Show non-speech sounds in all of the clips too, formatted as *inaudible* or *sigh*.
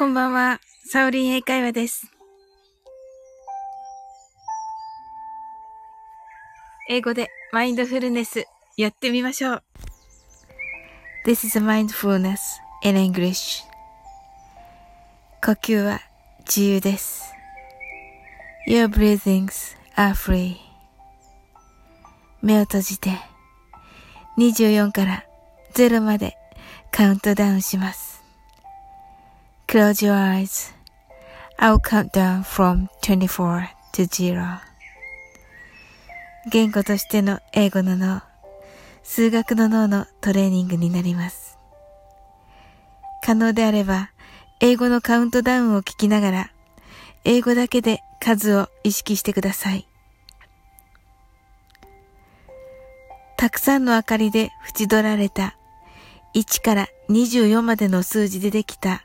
こんばんは。サオリン英会話です。英語でマインドフルネスやってみましょう。This is mindfulness in English. 呼吸は自由です。Your breathings are free. 目を閉じて24から0までカウントダウンします。Close your eyes. I'll count down from 24 to 0. 言語としての英語の脳、数学の脳のトレーニングになります。可能であれば、英語のカウントダウンを聞きながら、英語だけで数を意識してください。たくさんの明かりで縁取られた1から24までの数字でできた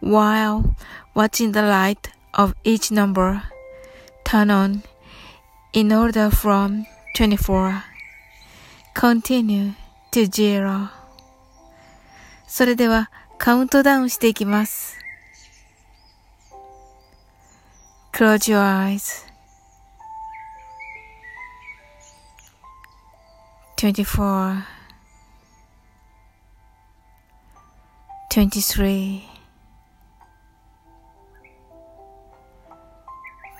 while watching the light of each number turn on in order from 24 continue to zero それではカウントダウンしていきます Close your eyes 24 23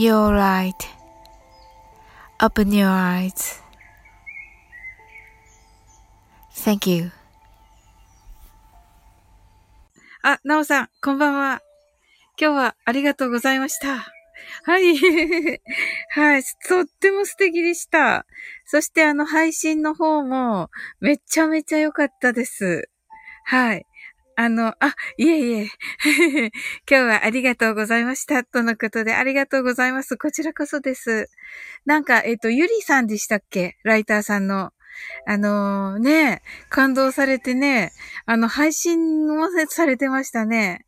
You're right. Open your eyes. Thank you. あ、なおさん、こんばんは。今日はありがとうございました。はい。*laughs* はい。とっても素敵でした。そしてあの配信の方もめちゃめちゃ良かったです。はい。あの、あ、いえいえ。*laughs* 今日はありがとうございました。とのことで、ありがとうございます。こちらこそです。なんか、えっ、と、ゆりさんでしたっけ？ライターさんの。あのー、ね、感動されてね、あの、配信もされてましたね。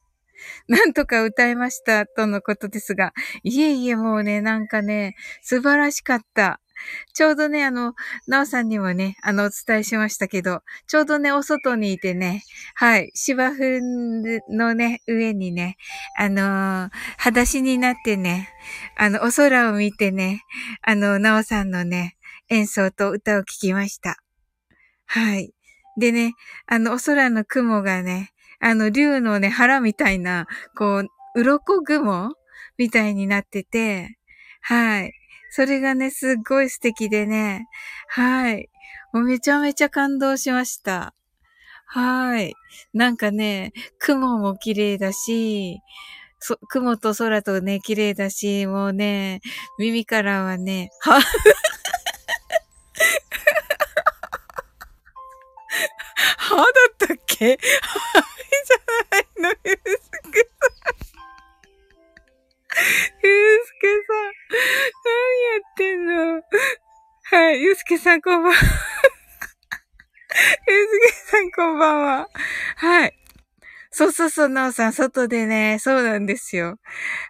なんとか歌えました、とのことですが。いえいえ、もうね、なんかね、素晴らしかった。*laughs* ちょうどね、あの、なおさんにもね、あの、お伝えしましたけど、ちょうどね、お外にいてね、はい、芝生のね、上にね、あのー、裸足になってね、あの、お空を見てね、あの、なおさんのね、演奏と歌を聴きました。はい。でね、あの、お空の雲がね、あの、竜のね、腹みたいな、こう、鱗雲みたいになってて、はい。それがね、すっごい素敵でね。はい。もうめちゃめちゃ感動しました。はい。なんかね、雲も綺麗だし、そ、雲と空とね、綺麗だし、もうね、耳からはね、は、はだったっけ？さんこんばんは。ゆうすけさんこんばんは。はい。そうそうそう、なおさん、外でね、そうなんですよ。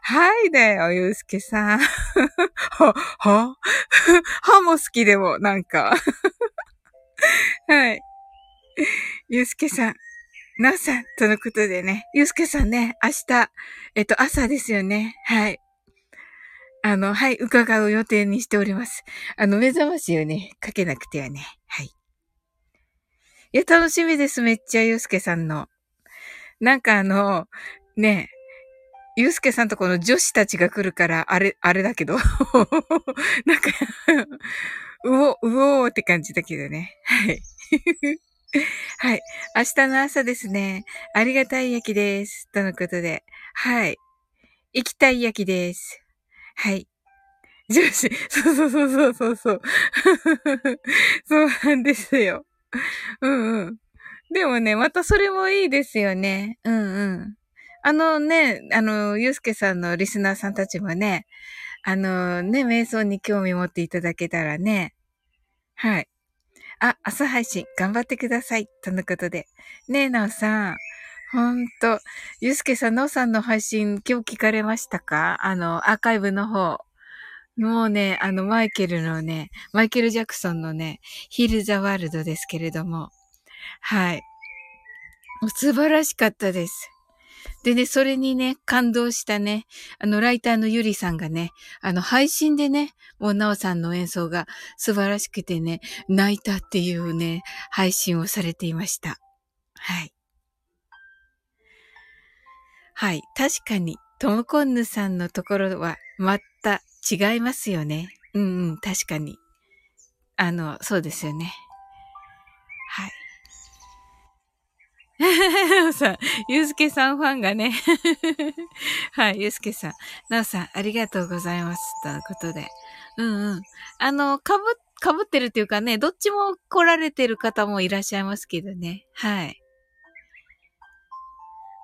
はいだよ、ゆうすけさん。は、は？*laughs* 歯も好きでも、なんか。はい。ゆうすけさん、なおさん、とのことでね、ゆうすけさんね、明日、えっと、朝ですよね。はい。あの、はい、伺う予定にしております。あの、目覚ましをね、かけなくてはね。はい。いや、楽しみです。めっちゃ、ゆうすけさんの。なんかあの、ねゆうすけさんとこの女子たちが来るから、あれ、あれだけど。*laughs* なんかうお、うおーって感じだけどね。はい。*laughs* はい。明日の朝ですね。ありがたい焼きです。とのことで。はい。行きたい焼きです。はい。女子。そうそうそうそうそうそう。*laughs* そうなんですよ。うんうん。でもね、またそれもいいですよね。うんうん。あのね、あの、ゆうすけさんのリスナーさんたちもね、あのね、瞑想に興味持っていただけたらね。はい。あ、朝配信頑張ってください。とのことで。ねえ、なおさん。ほんと。ゆうすけさん、なおさんの配信今日聞かれましたか？あの、アーカイブの方。もうね、あの、マイケルのね、マイケル・ジャクソンのね、ヒル・ザ・ワールドですけれども。はい。素晴らしかったです。でね、それにね、感動したね、あの、ライターのゆりさんがね、あの、配信でね、もうなおさんの演奏が素晴らしくてね、泣いたっていうね、配信をされていました。はい。はい。確かに、トムコンヌさんのところは、また違いますよね。うんうん、確かに。あの、そうですよね。はい。な *laughs* おさん、ゆうすけさんファンがね。*laughs* はい、ゆうすけさん。なおさん、ありがとうございます。ということで。うんうん。あの、かぶ、かぶってるっていうかね、どっちも来られてる方もいらっしゃいますけどね。はい。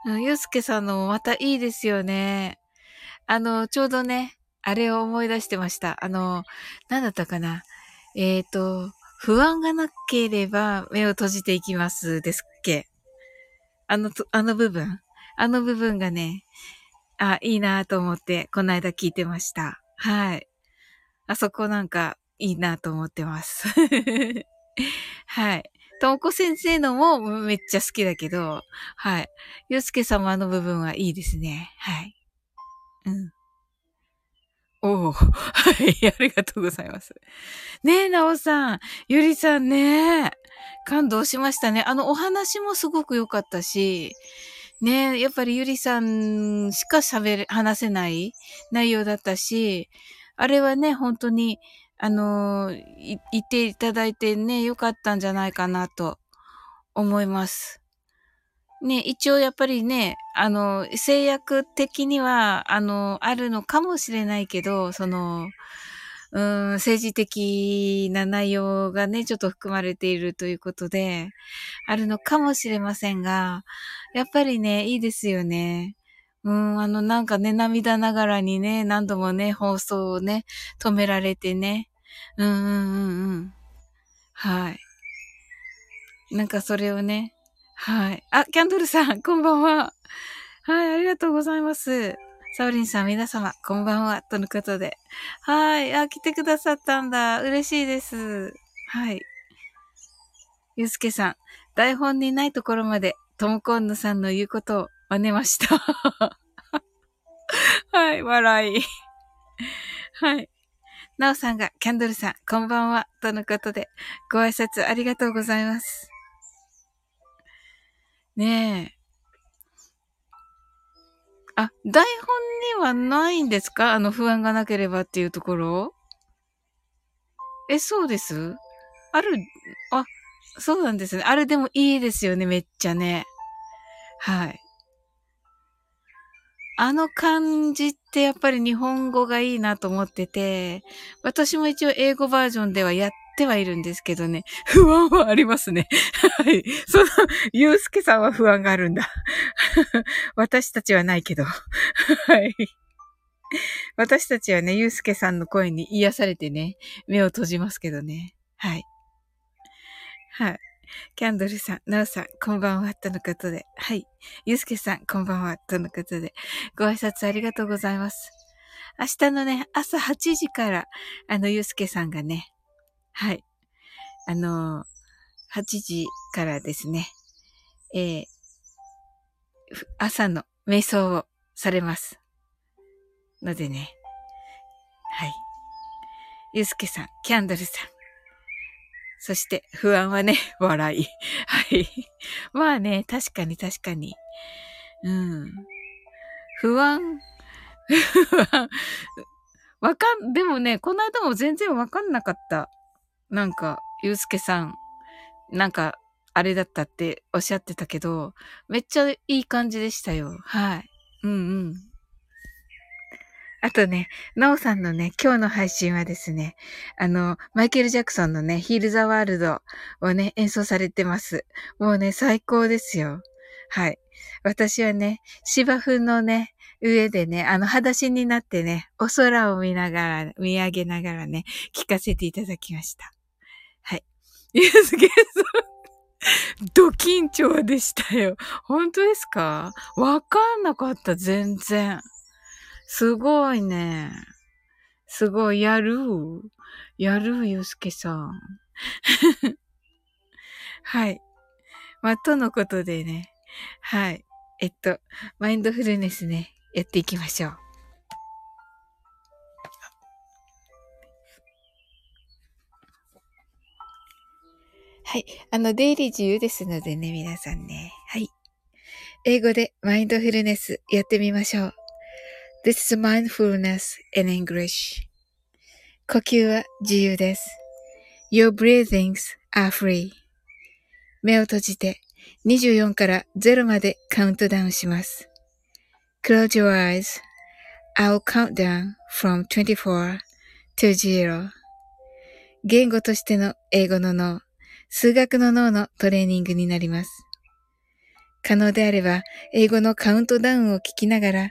ゆうすけさんのもまたいいですよね。あの、ちょうどね、あれを思い出してました。あの、なんだったかな。えっ、ー、と、不安がなければ目を閉じていきますですっけあの、あの部分あの部分がね、あ、いいなと思って、この間聞いてました。はい。あそこなんか、いいなと思ってます。*laughs* はい。ともこ先生のもめっちゃ好きだけど、はい。ゆうすけ様の部分はいいですね。はい。うん。おお。*laughs* はい。ありがとうございます。ねえ、なおさん。ゆりさんね。感動しましたね。あの、お話もすごく良かったし、ねえやっぱりゆりさんしか喋れ、話せない内容だったし、あれはね、本当に、あのい、言っていただいてね、良かったんじゃないかなと思います。ね、一応やっぱりね、あの、制約的には、あの、あるのかもしれないけど、その、うん、政治的な内容がね、ちょっと含まれているということで、あるのかもしれませんが、やっぱりね、いいですよね。うん、あの、なんかね、涙ながらにね、何度もね、放送をね、止められてね。うんうんうんうん。はい。なんかそれをね、はい。あ、キャンドルさん、こんばんは。はい、ありがとうございます。サウリンさん、皆様、こんばんは。とのことで。はい。あ、来てくださったんだ。嬉しいです。はい。ゆうすけさん、台本にないところまで、トムコンヌさんの言うことを真似ました。*laughs* はい、笑い。*laughs* はい。なおさんが、キャンドルさん、こんばんは。とのことで、ご挨拶ありがとうございます。ねえ。あ、台本にはないんですか？あの不安がなければっていうところ？え、そうです？ある、あ、そうなんですね。あれでもいいですよね、めっちゃね。はい。あの感じってやっぱり日本語がいいなと思ってて、私も一応英語バージョンではやってはいるんですけどね、*laughs* 不安はありますね。*laughs* はい。その、ゆうすけさんは不安があるんだ。*laughs* 私たちはないけど。はい。私たちはね、ゆうすけさんの声に癒されてね、目を閉じますけどね。はい。はい。キャンドルさん、ナオさん、こんばんは、とのことで。はい。ゆうすけさん、こんばんは、とのことで。ご挨拶ありがとうございます。明日のね、朝8時から、あの、ゆうすけさんがね、はい。あの8時からですね、えー、朝の瞑想をされます。のでね、はい。ゆうすけさん、キャンドルさん、そして不安はね、*laughs* 笑い。*laughs* はい。まあね、確かに確かに。うん。不安、*laughs* 不安、わかん、でもね、この間も全然わかんなかった。なんか、ゆうすけさん、なんか、あれだったっておっしゃってたけど、めっちゃいい感じでしたよ。はい。うんうん。あとね、なおさんのね、今日の配信はですね、あの、マイケル・ジャクソンのね、ヒール・ザ・ワールドをね、演奏されてます。もうね、最高ですよ。はい。私はね、芝生のね、上でね、あの、裸足になってね、お空を見ながら、見上げながらね、聞かせていただきました。はい。ゆうすけさん、ド緊張でしたよ。本当ですか？わかんなかった、全然。すごいね。すごい、やる？やる、ゆうすけさん。*laughs* はい。まあ、とのことでね。はい。えっと、マインドフルネスね、やっていきましょう。はい。あの、出入り自由ですのでね、皆さんね。はい。英語でマインドフルネスやってみましょう。This is mindfulness in English. 呼吸は自由です。Your breathings are free. 目を閉じて24から0までカウントダウンします。Close your eyes. I'll count down from 24 to 0. 言語としての英語の脳、数学の脳のトレーニングになります。可能であれば、英語のカウントダウンを聞きながら、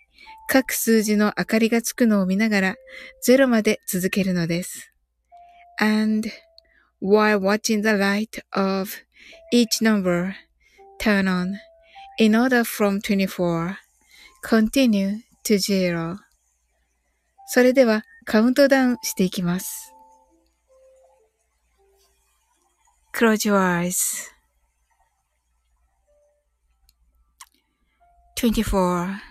各数字の明かりがつくのを見ながら0まで続けるのです。And while watching the light of each number turn on in order from 24 continue to zero それではカウントダウンしていきます。Close your eyes. 24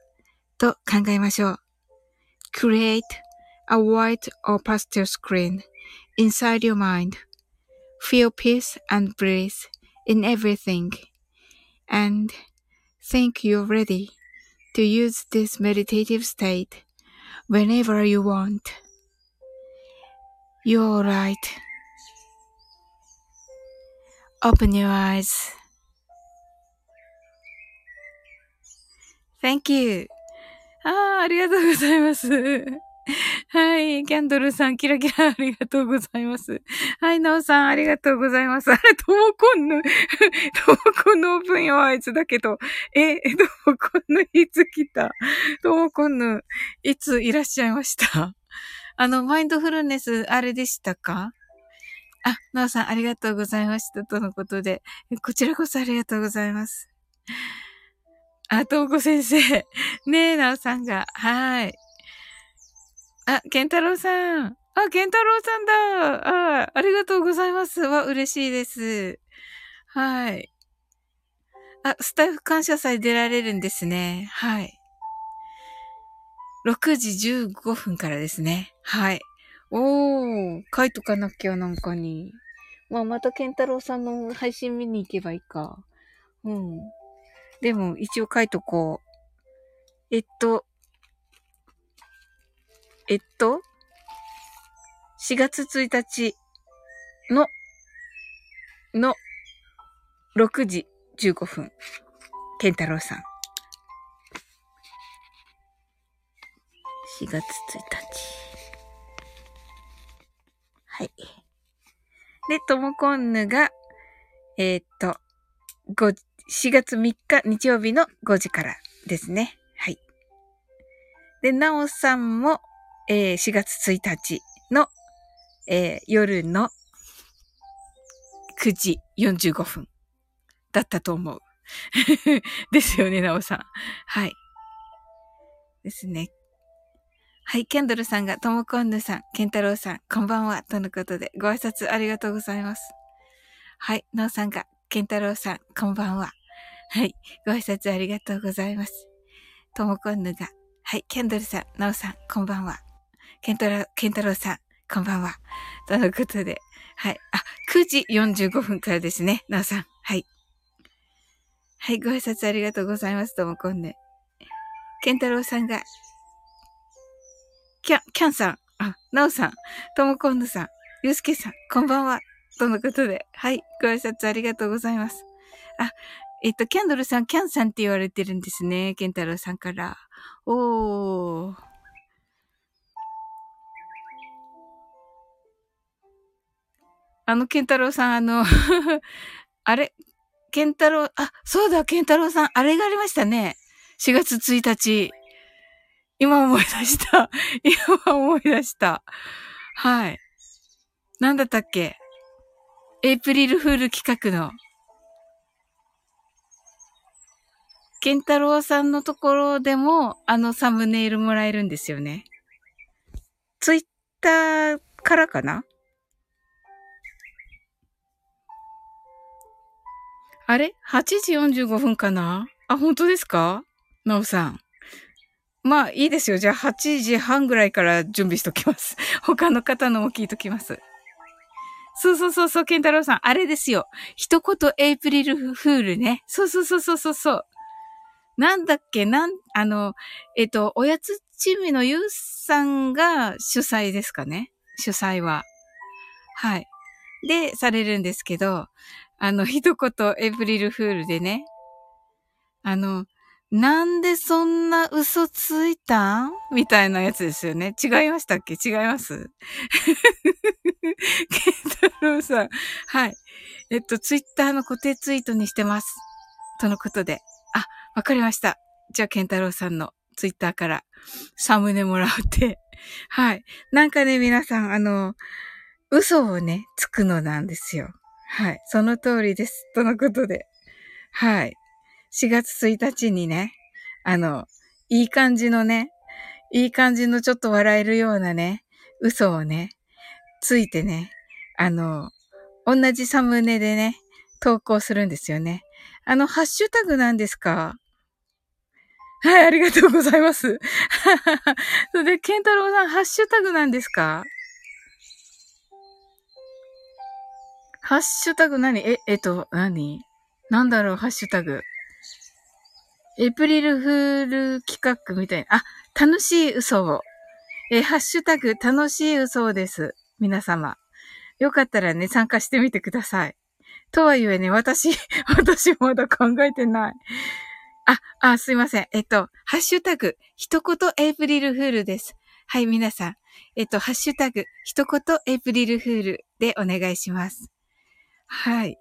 と考えましょう。Create a white or pastel screen inside your mind. Feel peace and bliss in everything. And think you're ready to use this meditative state whenever you want. You're right. Open your eyes. Thank you. ああ、ありがとうございます。はい。キャンドルさん、キラキラありがとうございます。はい。ナオさん、ありがとうございます。あれ、トモコンの、トモコンのオープンよ、あいつだけど。え、トモコンのいつ来たトモコンのいついらっしゃいました？あの、マインドフルネス、あれでしたか？あ、ナオさん、ありがとうございました。とのことで。こちらこそありがとうございます。あ、とうこ先生。*laughs* ねえ、なおさんが。はい。あ、ケンタロウさん。あ、ケンタロウさんだ。あ、ありがとうございます。わ、嬉しいです。はい。あ、スタッフ感謝祭出られるんですね。はい。6時15分からですね。はい。おー、書いとかなきゃなんかに。まあ、またケンタロウさんの配信見に行けばいいか。うん。でも、一応書いとこう。えっと、えっと、4月1日の、の、6時15分。ケンタロウさん。4月1日。はい。で、ともこんぬが、えー、っと、5、4月3日日曜日の5時からですね。はい。で、なおさんも、えー、4月1日の、えー、夜の9時45分だったと思う。*laughs* ですよね、なおさん。はい。ですね。はい、キャンドルさんが、ともこんぬさん、ケンタロウさん、こんばんは、とのことで、ご挨拶ありがとうございます。はい、なおさんが、ケンタロウさん、こんばんは。はい。ご挨拶ありがとうございます。ともこんぬが、はい。キャンドルさん、なおさん、こんばんは。ケンタロ、ケンタロウさん、こんばんは。とのことで、はい。あ、9時45分からですね。なおさん。はい。はい。ご挨拶ありがとうございます。ともこんぬ。ケンタロウさんが、キャン、キャンさん、あ、なおさん、ともこんぬさん、ゆうすけさん、こんばんは。とのことで、はい。ご挨拶ありがとうございます。あ、えっと、キャンドルさん、キャンさんって言われてるんですね。ケンタロウさんから。おー。あの、ケンタロウさん、あの *laughs* あれ？ケンタロウ、あ、そうだ、ケンタロウさん、あれがありましたね。4月1日。今思い出した。*laughs* 今思い出した。はい。なんだったっけ？エイプリルフール企画の。ケンタロウさんのところでも、あのサムネイルもらえるんですよね。ツイッターからかな？あれ ?8 時45分かな？あ、本当ですか？なおさん。まあいいですよ。じゃあ8時半ぐらいから準備しときます。*laughs* 他の方のも聞いときます。そうそうそうそう、ケンタロウさん。あれですよ。一言エイプリルフールね。そうそうそうそうそうそう。なんだっけ、なん、あの、えっと、おやつチームのユーさんが主催ですかね？主催は。はい。で、されるんですけど、あの、一言エイプリルフールでね、あの、なんでそんな嘘ついたん？みたいなやつですよね。違いましたっけ？違います？*laughs* ケンタロウさん。はい。えっと、ツイッターの固定ツイートにしてます。とのことで。わかりました。じゃあ、ケンタロウさんのツイッターからサムネもらって。*laughs* はい。なんかね、皆さん、あの、嘘をね、つくのなんですよ。はい。その通りです。とのことで。はい。4月1日にね、あの、いい感じのね、いい感じのちょっと笑えるようなね、嘘をね、ついてね、あの、同じサムネでね、投稿するんですよね。あの、ハッシュタグなんですか？はい、ありがとうございます。*laughs* それで、ケンタロウさん、ハッシュタグなんですか？ハッシュタグ何？え、えっと、何？なんだろう、ハッシュタグ。エプリルフール企画みたいな。あ、楽しい嘘を。え、ハッシュタグ、楽しい嘘をです。皆様。よかったらね、参加してみてください。とはいえね、私、*laughs* 私まだ考えてない。あ、あ、すいません。えっと、ハッシュタグ、一言エイプリルフールです。はい、皆さん。えっと、ハッシュタグ、一言エイプリルフールでお願いします。はい。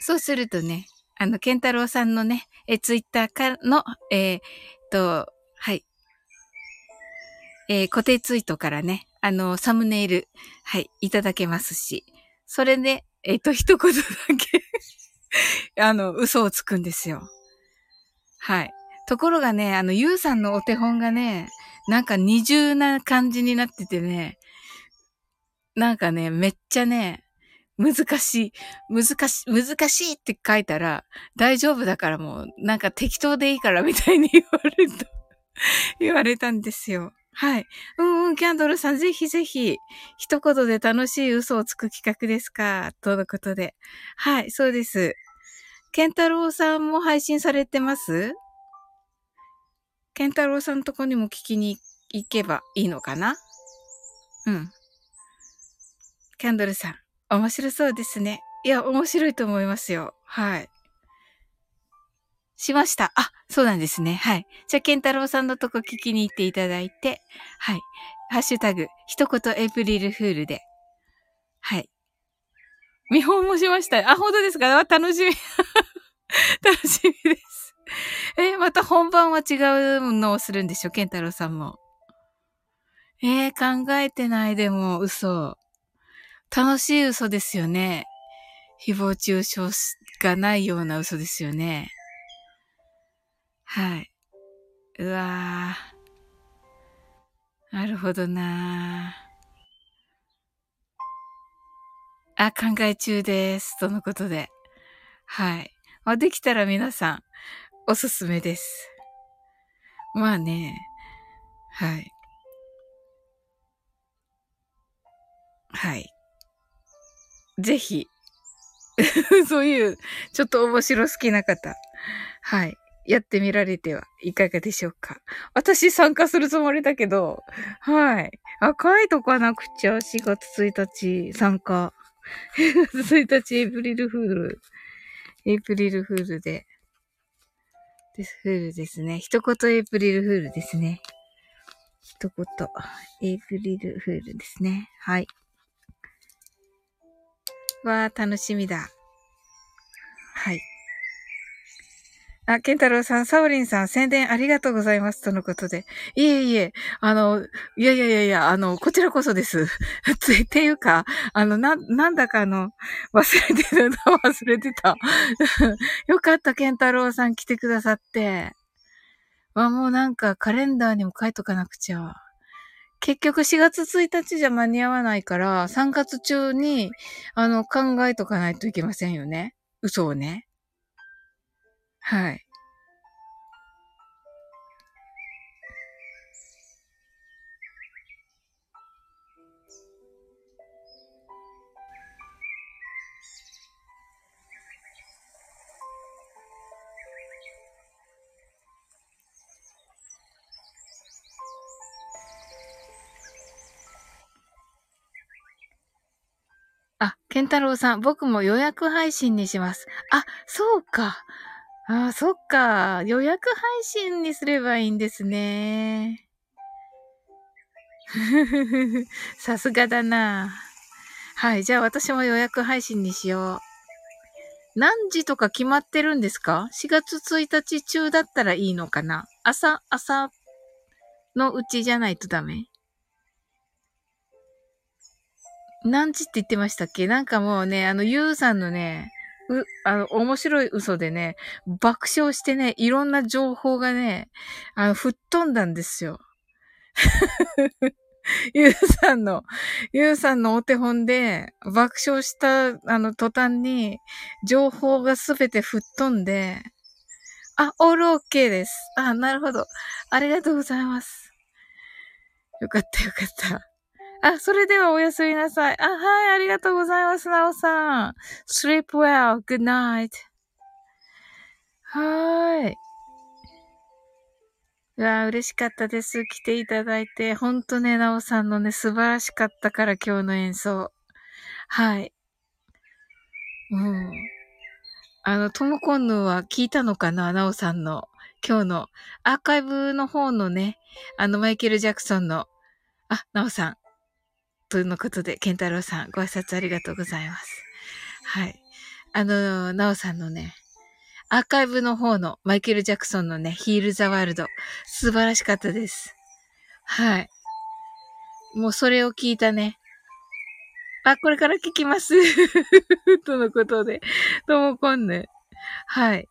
そうするとね、あの、ケンタロウさんのね、え、ツイッターからの、えー、と、はい。えー、固定ツイートからね、あの、サムネイル、はい、いただけますし、それで、えっ、ー、と、一言だけ *laughs* あの、嘘をつくんですよ。はい。ところがね、あの、ゆうさんのお手本がね、なんか二重な感じになっててね、なんかね、めっちゃね、難しい、難しい、難しいって書いたら、大丈夫だからもう、なんか適当でいいからみたいに言われた、*laughs* 言われたんですよ。はい。うんうん、キャンドルさん、ぜひぜひ、一言で楽しい嘘をつく企画ですか？とのことで。はい、そうです。ケンタロウさんも配信されてます？ケンタロウさんのとこにも聞きに行けばいいのかな？うん。キャンドルさん、面白そうですね。いや、面白いと思いますよ。はい。しました。あ、そうなんですね。はい。じゃあ、ケンタロウさんのとこ聞きに行っていただいて、はい。ハッシュタグ、一言エイプリルフールで。はい。見本もしました。あ、本当ですか？楽しみ。*laughs* 楽しみです。え、また本番は違うのをするんでしょ？ケンタロウさんも。えー、考えてないでも、嘘。楽しい嘘ですよね。誹謗中傷がないような嘘ですよね。はい。うわぁ。なるほどなあ、考え中です。とのことで。はい。あ、できたら皆さん、おすすめです。まあね。はい。はい。ぜひ、*laughs* そういう、ちょっと面白好きな方。はい。やってみられてはいかがでしょうか。私参加するつもりだけど、はい。あ、書いとかなくちゃ。4月1日参加。4月1日エイプリルフール。エイプリルフールで。です、フールですね。一言エイプリルフールですね。一言、エイプリルフールですね。はい。わー、楽しみだ。はい。あ、ケンタロウさん、サオリンさん、宣伝ありがとうございます。とのことで。いえいえ、あの、いやいやいやいや、あの、こちらこそです。*laughs* っていうか、あの、な、なんだかあの、忘れてるの忘れてた。*laughs* よかった、ケンタロウさん来てくださって。わ、もうなんかカレンダーにも書いとかなくちゃ。結局4月1日じゃ間に合わないから、3月中に、あの、考えとかないといけませんよね。嘘をね。はい。あ、ケンタロウさん、僕も予約配信にします。あ、そうか。ああ、そっか。予約配信にすればいいんですね。*laughs* さすがだな。はい。じゃあ私も予約配信にしよう。何時とか決まってるんですか ?4 月1日中だったらいいのかな？朝、朝のうちじゃないとダメ？何時って言ってましたっけ？なんかもうね、あの、ゆうさんのね、う、あの、面白い嘘でね、爆笑してね、いろんな情報がね、あの、吹っ飛んだんですよ。*laughs* ゆうさんの、ゆうさんのお手本で爆笑した、あの、途端に、情報がすべて吹っ飛んで、あ、オールオッケーです。あ、なるほど。ありがとうございます。よかったよかった。あ、それではおやすみなさい。あ、はい、ありがとうございます、なおさん。sleep well, good night. はーい。うわ嬉しかったです。来ていただいて。ほんとね、なおさんのね、素晴らしかったから、今日の演奏。はい。うん。あの、ともこんぬは聞いたのかななおさんの。今日のアーカイブの方のね、あの、マイケル・ジャクソンの、あ、なおさん。とのことで、ケンタロウさん、ご挨拶ありがとうございます。はい。あの、ナオさんのね、アーカイブの方のマイケル・ジャクソンのね、ヒール・ザ・ワールド、素晴らしかったです。はい。もうそれを聞いたね。あ、これから聞きます。とのことで、ともこんね。はい。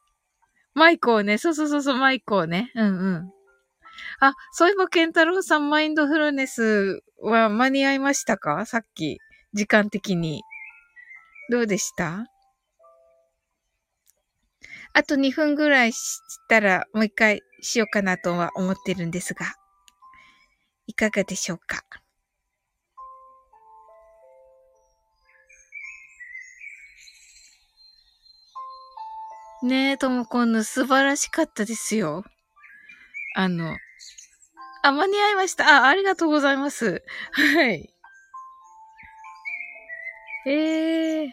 マイコーね。そうそうそうそう、マイコーね。うんうん。あ、そういえば、ケンタロウさん、マインドフルネスは間に合いましたか？さっき、時間的に。どうでした？あと2分ぐらいしたら、もう一回しようかなとは思ってるんですが、いかがでしょうか？ねえ、ともこんの素晴らしかったですよ。あの、あ、間に合いました。あ、ありがとうございます。はい。ええー、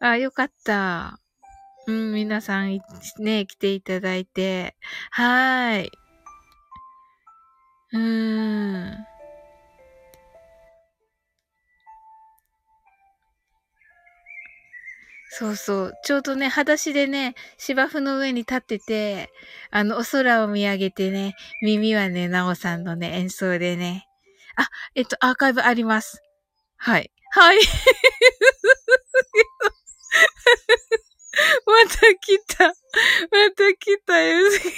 あ、よかった。うん、皆さん、ね、来ていただいて。はーい。うーん。そうそう。ちょうどね、裸足でね、芝生の上に立ってて、あの、お空を見上げてね、耳はね、なおさんのね、演奏でね。あ、えっと、アーカイブあります。はい。はい。*laughs* また来た。また来た、ゆうすけ。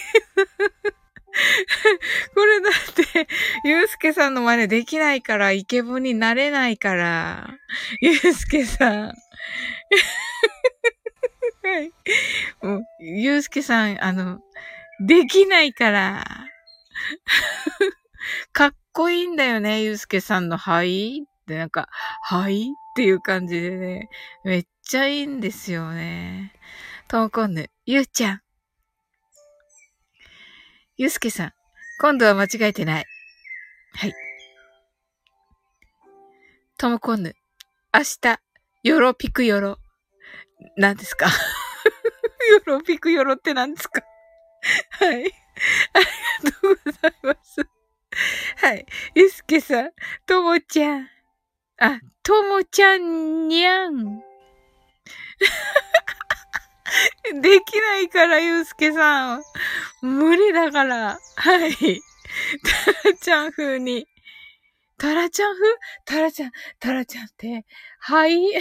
*laughs* これだって、ゆうすけさんの真似できないから、イケボになれないから。ゆうすけさん。*laughs* はい。う、ゆうすけさん、あの、できないから。*laughs* かっこいいんだよね、ゆうすけさんの、はいってなんか、はい？っていう感じでね、めっちゃいいんですよね。ともこんぬ、ゆうちゃん。ゆうすけさん、今度は間違えてない。はい。ともこぬ、明日、よろぴくよろ。何ですか？よろぴくよろって何ですか？はい。ありがとうございます。はい。ゆすけさん、ともちゃん。あ、ともちゃんにゃん。*laughs* できないから、ゆうすけさん。無理だから。はい。タラちゃん風に。タラちゃん風？タラちゃん、タラちゃんって、はい、はい。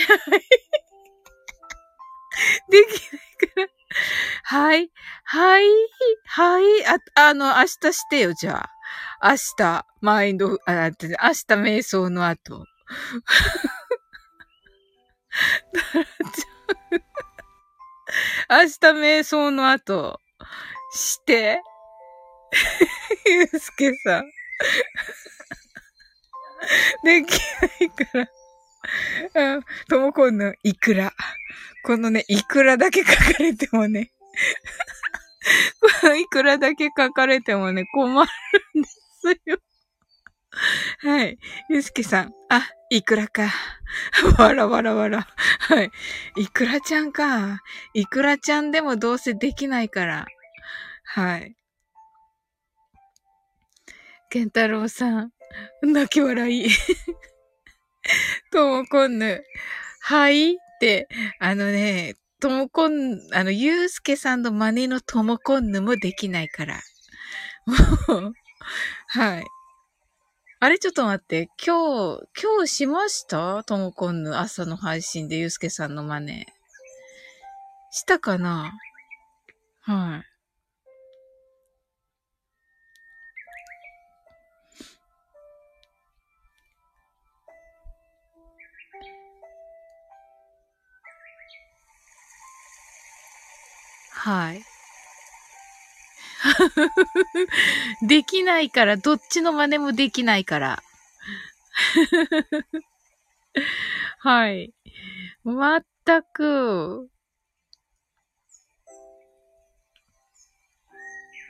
できないから。はい、はい、はい。あ、あの、明日してよ、じゃあ。明日、マインド、あ、明日瞑想の後。*laughs* タラちゃん。明日瞑想の後、して。ゆうすけさん。できないから。うん、ともこんのいくら。このね、いくらだけ書かれてもね。このいくらだけ書かれてもね、困るんですよ。*laughs* はい。ゆうすけさん。あ、いくらか。わらわらわら。はい。いくらちゃんか。いくらちゃんでもどうせできないから。はい。ケンタロウさん。泣き笑い。*laughs* ともこんぬ。はいって、あのね、ともこん、あの、ゆうすけさんの真似のともこんぬもできないから。*laughs* もう、はい。あれちょっと待って。今日、今日しました？ともこんぬ朝の配信でゆうすけさんの真似。したかな？はい。はい。*laughs* できないから、どっちの真似もできないから。*laughs* はい。まったく。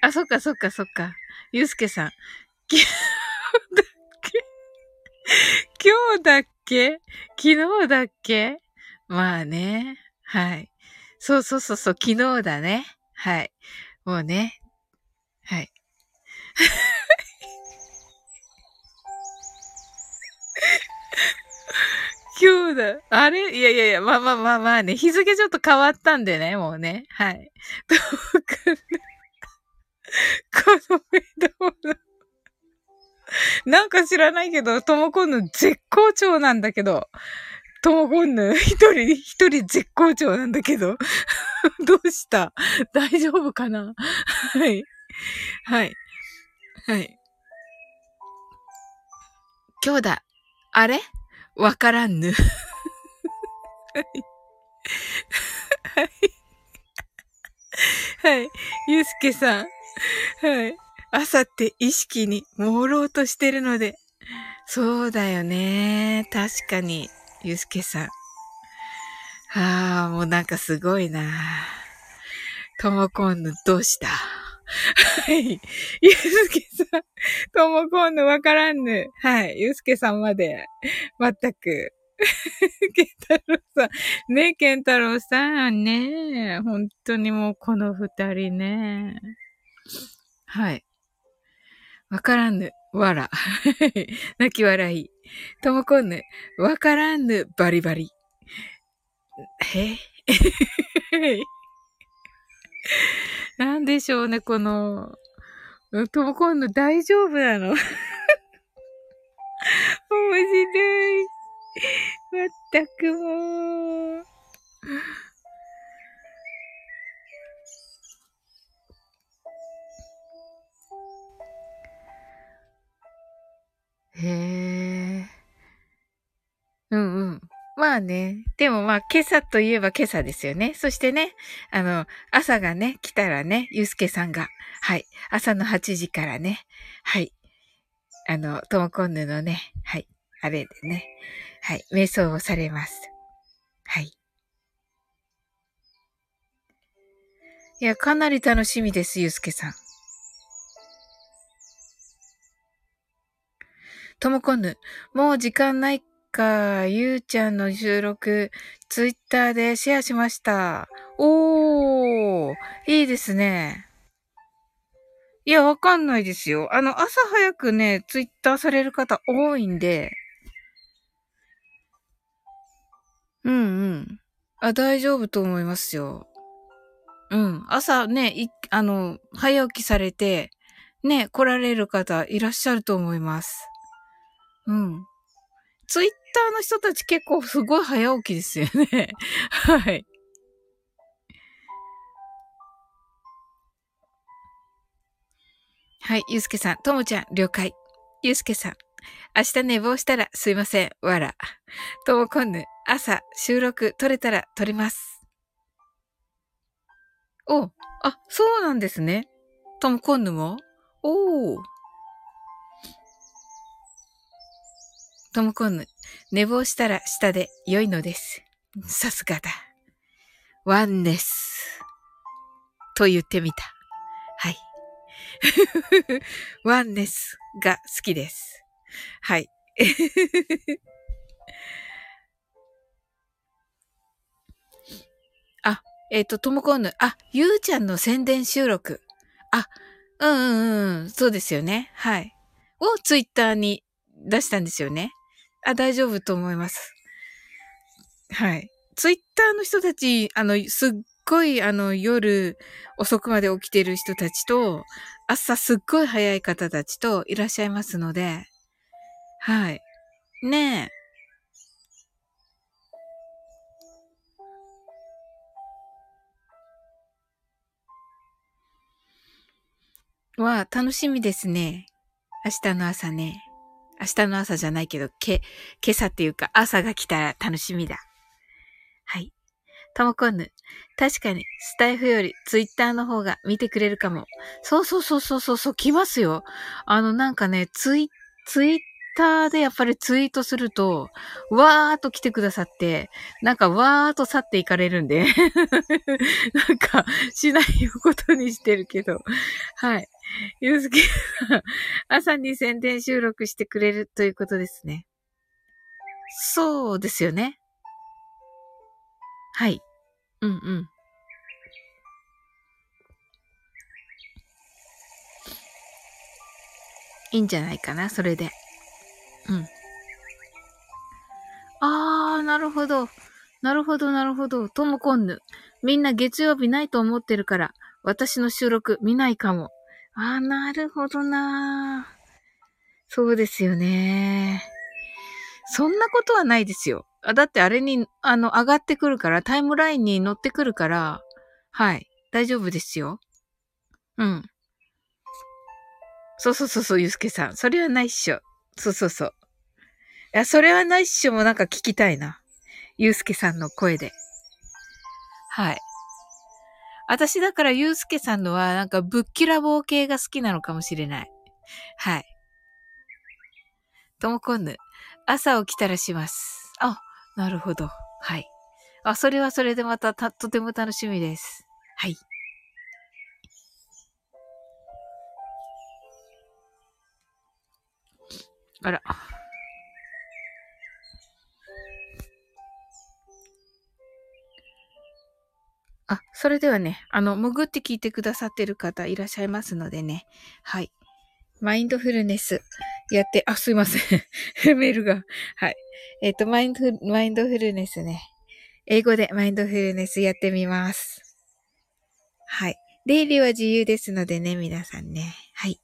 あ、そっかそっかそっか。ゆうすけさん。今日だっけ今日だっけ？昨日だっけ？まあね。はい。そうそうそうそう、昨日だね。はい。もうね。*laughs* 今日だ。あれ？いやいやいや、まあまあまあまあね。日付ちょっと変わったんでね、もうね。はい。どうかな。このメドの。なんか知らないけど、ともこんの絶好調なんだけど。ともこんぬ、一人、一人絶好調なんだけど。どうした？大丈夫かな？はい。はい。はい。今日だ。あれ？わからんぬ。はい。はい。はい。ゆうすけさん。はい。朝って意識に朦朧としてるので。そうだよね。確かに。ゆうすけさん。ああ、もうなんかすごいな。ともこんぬどうした？はい。ゆうすけさん、ともこんぬわからんぬ。はい。ゆうすけさんまで。まったく。ケンタロウさん。ねえケンタロウさん。ね本当にもうこの二人ね。はい。わからんぬ。わら。*laughs* 泣き笑い。ともこんぬ。わからんぬ。バリバリ。え？*laughs* *laughs* なんでしょうね、この、ともこんぬ大丈夫なの *laughs* 面白い。まったくもう。へえ。うんうん。まあね。でもまあ、今朝といえば今朝ですよね。そしてね、あの、朝がね、来たらね、ゆうすけさんが、はい、朝の8時からね、はい、あの、ともこんぬのね、はい、あれでね、はい、瞑想をされます。はい。いや、かなり楽しみです、ゆうすけさん。ともこんぬ、もう時間ないか、ゆうちゃんの収録、ツイッターでシェアしました。おー、いいですね。いや、わかんないですよ。あの、朝早くね、ツイッターされる方多いんで。うんうん。あ、大丈夫と思いますよ。うん。朝ね、い、あの、早起きされて、ね、来られる方いらっしゃると思います。うん。ツイッターの人たち結構すごい早起きですよね。*laughs* はい。はい、ゆうすけさん、ともちゃん、了解。ゆうすけさん、明日寝坊したらすいません、わら。ともこんぬ、朝、収録撮れたら撮ります。おあ、そうなんですね。ともこんぬも？おー。ともこん、寝坊したら下で良いのです。さすがだ。ワンネス。と言ってみた。はい。*laughs* ワンネスが好きです。はい。*laughs* あ、えっ、ー、と、ともこんぬ、あ、ゆうちゃんの宣伝収録。あ、うんうんうん、そうですよね。はい。をツイッターに出したんですよね。あ、大丈夫と思います。はい。ツイッターの人たち、あの、すっごい、あの、夜遅くまで起きてる人たちと、朝すっごい早い方たちといらっしゃいますので、はい。ねえ。わ、楽しみですね。明日の朝ね。明日の朝じゃないけど、け、今朝っていうか朝が来たら楽しみだ。はい。ともこんぬ。確かに、スタイフよりツイッターの方が見てくれるかも。そうそうそうそうそうそう、来ますよ。あの、なんかね、ツイ、ツイッターでやっぱりツイートすると、わーっと来てくださって、なんかわーっと去っていかれるんで *laughs* なんか、しないことにしてるけど。はい。ゆうすけさん、*laughs* 朝に宣伝収録してくれるということですね。そうですよね。はい。うんうん。いいんじゃないかな、それで。うん。あー、なるほど。なるほど、なるほど。ともこんぬ。みんな月曜日ないと思ってるから、私の収録見ないかも。あ、なるほどなそうですよね。そんなことはないですよ。だってあれに、あの、上がってくるから、タイムラインに乗ってくるから、はい。大丈夫ですよ。うん。そうそうそうそう、ゆうすけさん。それはないっしょ。そうそうそう。いや、それはないっしょもなんか聞きたいな。ゆうすけさんの声で。はい。私だからゆうすけさんのはなんかぶっきらぼう系が好きなのかもしれない。はい。ともこんぬ。朝起きたらします。あ、なるほど。はい。あ、それはそれでまたた、とても楽しみです。はい。あら。あ、それではね、あの、潜って聞いてくださってる方いらっしゃいますのでね。はい。マインドフルネスやって、あ、すいません。*laughs* メールが。はい。えっ、ー、と、マインドフ、マインドフルネスね。英語でマインドフルネスやってみます。はい。出入りは自由ですのでね、皆さんね。はい。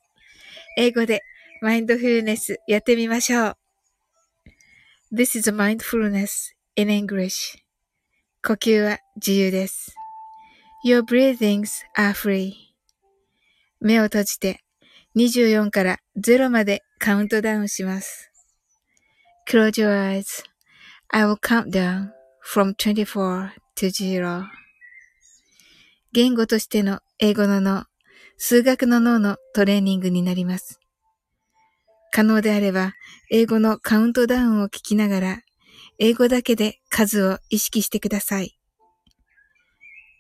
英語でマインドフルネスやってみましょう。This is mindfulness in English. 呼吸は自由です。Your breathings are free. 目を閉じて24から0までカウントダウンします。Close your eyes.I will count down from 24 to 0. 言語としての英語の脳、数学の脳のトレーニングになります。可能であれば、英語のカウントダウンを聞きながら、英語だけで数を意識してください。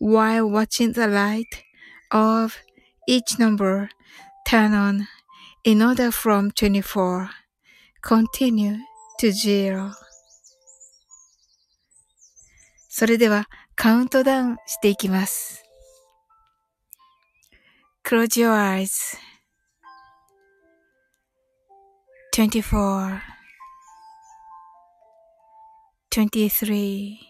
while watching the light of each number turn on in order from 24 continue to zero それではカウントダウンしていきます。Close your eyes. 24 23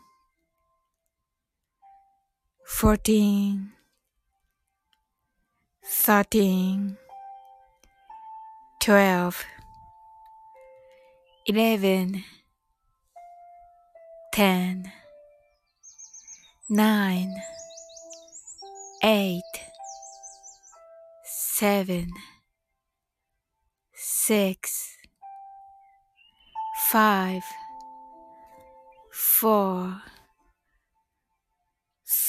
fourteen, thirteen, twelve, eleven, ten, nine, eight, seven, six, five, four.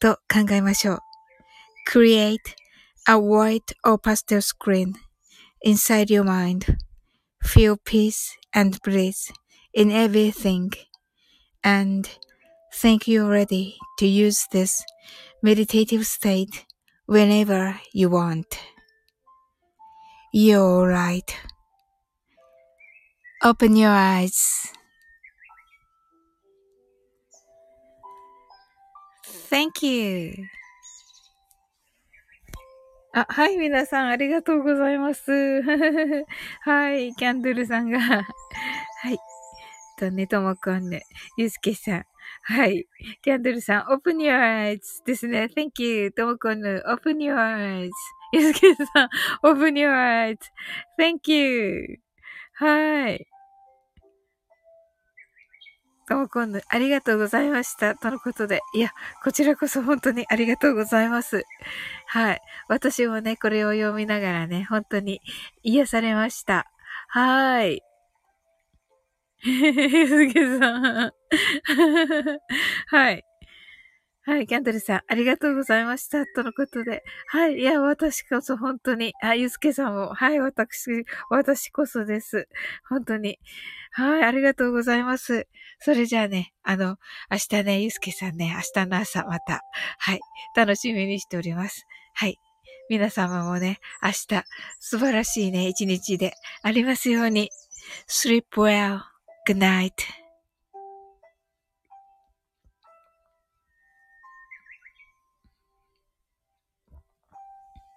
と考えましょう。Create a white or pastel screen inside your mind. Feel peace and bliss in everything. And think you're ready to use this meditative state whenever you want. You're right. Open your eyes. Thank you. あ、はい、皆さん、ありがとうございます。*laughs* はい、キャンドルさんが。はい。とね、ともこんね、ゆうすけさん。はい。キャンドルさん、open your eyes ですね。Thank you. ともこんぬ、open your eyes. ゆうすけさん、open your eyes. Thank you. はい。ともこんぬ、ありがとうございました。とのことで。いや、こちらこそ本当にありがとうございます。はい。私もね、これを読みながらね、本当に癒されました。はーい。ゆずけさん。*laughs* はい。はい、キャンドルさん、ありがとうございました。とのことで。はい、いや、私こそ本当に、あ、ゆずけさんも、はい、私、私こそです。本当に。はい、ありがとうございます。それじゃあね、あの、明日ね、ゆずけさんね、明日の朝また、はい、楽しみにしております。はい。皆様もね、明日、素晴らしいね、一日でありますように。sleep well. Good night.